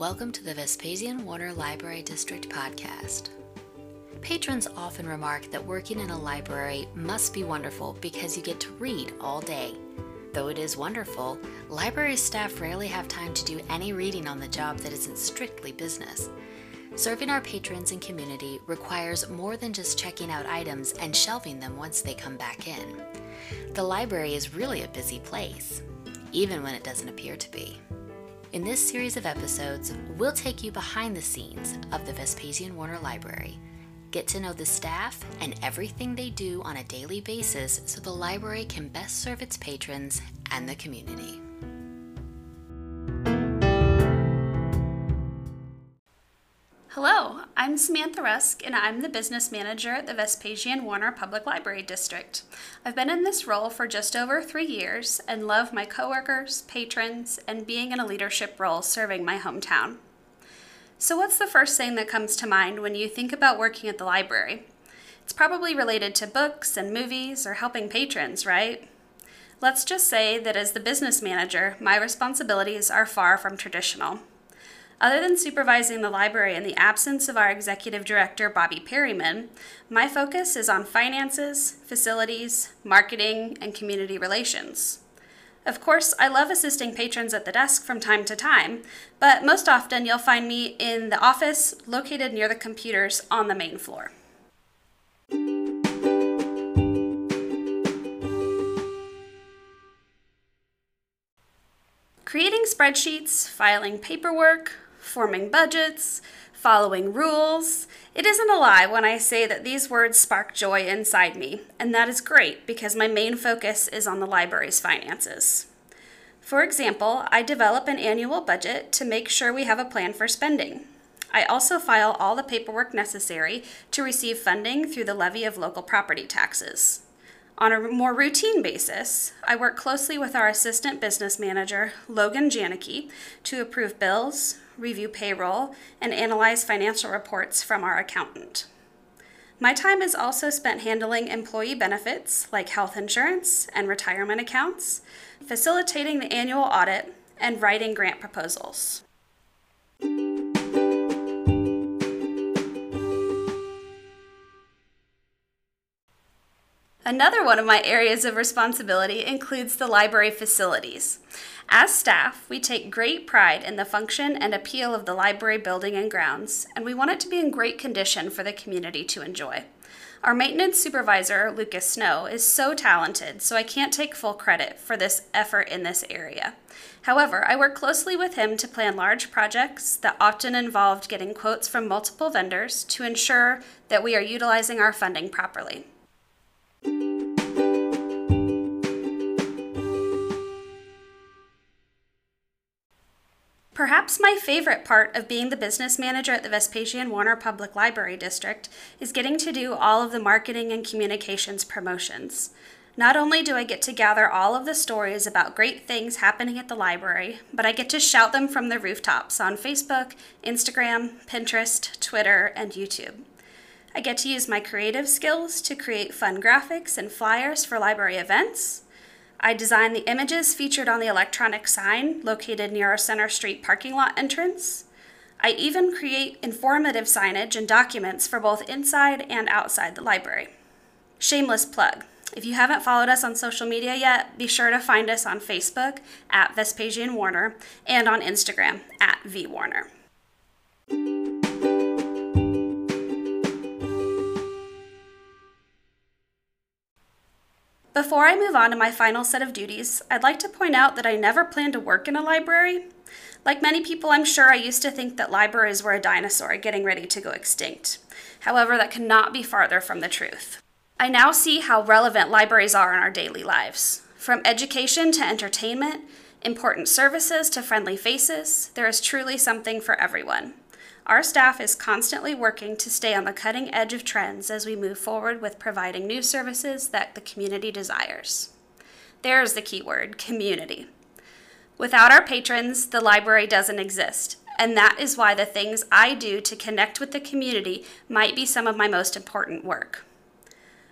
Welcome to the Vespasian Warner Library District podcast. Patrons often remark that working in a library must be wonderful because you get to read all day. Though it is wonderful, library staff rarely have time to do any reading on the job that isn't strictly business. Serving our patrons and community requires more than just checking out items and shelving them once they come back in. The library is really a busy place, even when it doesn't appear to be. In this series of episodes, we'll take you behind the scenes of the Vespasian Warner Library Get to know the staff and everything they do on a daily basis so the library can best serve its patrons and the community. Samantha Rusk, and I'm the business manager at the Vespasian Warner Public Library District. I've been in this role for just over three years and love my coworkers, patrons, and being in a leadership role serving my hometown. So, what's the first thing that comes to mind when you think about working at the library? It's probably related to books and movies or helping patrons, right? Let's just say that as the business manager, my responsibilities are far from traditional. Other than supervising the library in the absence of our executive director, Bobby Perryman, my focus is on finances, facilities, marketing, and community relations. Of course, I love assisting patrons at the desk from time to time, but most often you'll find me in the office located near the computers on the main floor. Creating spreadsheets, filing paperwork, forming budgets, following rules. It isn't a lie when I say that these words spark joy inside me, and that is great because my main focus is on the library's finances. For example, I develop an annual budget to make sure we have a plan for spending. I also file all the paperwork necessary to receive funding through the levy of local property taxes. On a more routine basis, I work closely with our assistant business manager, Logan Janicki, to approve bills, review payroll, and analyze financial reports from our accountant. My time is also spent handling employee benefits like health insurance and retirement accounts, facilitating the annual audit, and writing grant proposals. Another one of my areas of responsibility includes the library facilities. As staff, we take great pride in the function and appeal of the library building and grounds, and we want it to be in great condition for the community to enjoy. Our maintenance supervisor, Lucas Snow, is so talented, so I can't take full credit for this effort in this area. However, I work closely with him to plan large projects that often involved getting quotes from multiple vendors to ensure that we are utilizing our funding properly. Perhaps my favorite part of being the business manager at the Vespasian Warner Public Library District is getting to do all of the marketing and communications promotions. Not only do I get to gather all of the stories about great things happening at the library, but I get to shout them from the rooftops on Facebook, Instagram, Pinterest, Twitter, and YouTube. I get to use my creative skills to create fun graphics and flyers for library events. I design the images featured on the electronic sign located near our Center Street parking lot entrance. I even create informative signage and documents for both inside and outside the library. Shameless plug. If you haven't followed us on social media yet, be sure to find us on Facebook at Vespasian Warner and on Instagram at VWarner. Before I move on to my final set of duties, I'd like to point out that I never planned to work in a library. Like many people, I'm sure I used to think that libraries were a dinosaur getting ready to go extinct. However, that cannot be farther from the truth. I now see how relevant libraries are in our daily lives. From education to entertainment, important services to friendly faces, there is truly something for everyone. Our staff is constantly working to stay on the cutting edge of trends as we move forward with providing new services that the community desires. There's the key word community. Without our patrons, the library doesn't exist, and that is why the things I do to connect with the community might be some of my most important work.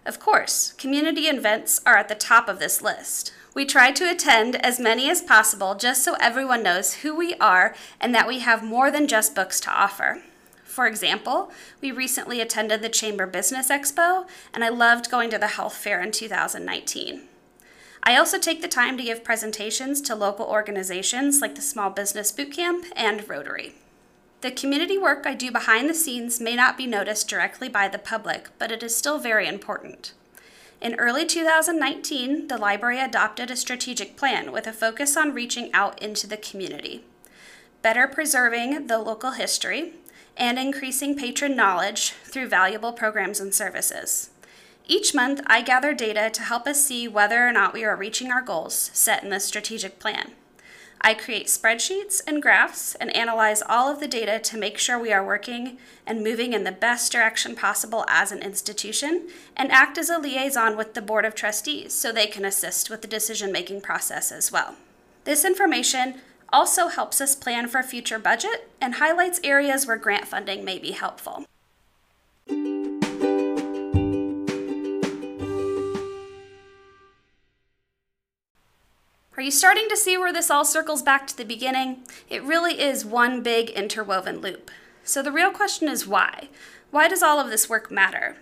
Of course, community events are at the top of this list. We try to attend as many as possible just so everyone knows who we are and that we have more than just books to offer. For example, we recently attended the Chamber Business Expo, and I loved going to the health fair in 2019. I also take the time to give presentations to local organizations like the Small Business Bootcamp and Rotary. The community work I do behind the scenes may not be noticed directly by the public, but it is still very important. In early 2019, the library adopted a strategic plan with a focus on reaching out into the community, better preserving the local history, and increasing patron knowledge through valuable programs and services. Each month, I gather data to help us see whether or not we are reaching our goals set in the strategic plan. I create spreadsheets and graphs and analyze all of the data to make sure we are working and moving in the best direction possible as an institution, and act as a liaison with the Board of Trustees so they can assist with the decision making process as well. This information also helps us plan for future budget and highlights areas where grant funding may be helpful. Are you starting to see where this all circles back to the beginning? It really is one big interwoven loop. So the real question is why? Why does all of this work matter?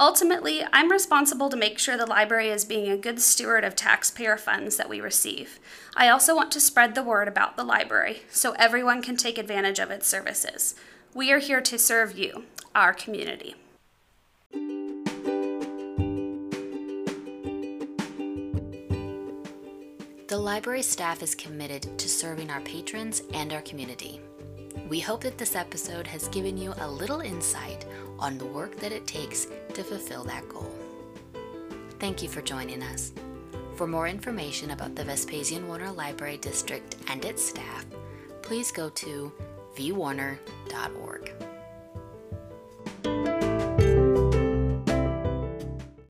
Ultimately, I'm responsible to make sure the library is being a good steward of taxpayer funds that we receive. I also want to spread the word about the library so everyone can take advantage of its services. We are here to serve you, our community. The library staff is committed to serving our patrons and our community. We hope that this episode has given you a little insight on the work that it takes to fulfill that goal. Thank you for joining us. For more information about the Vespasian Warner Library District and its staff, please go to vwarner.org.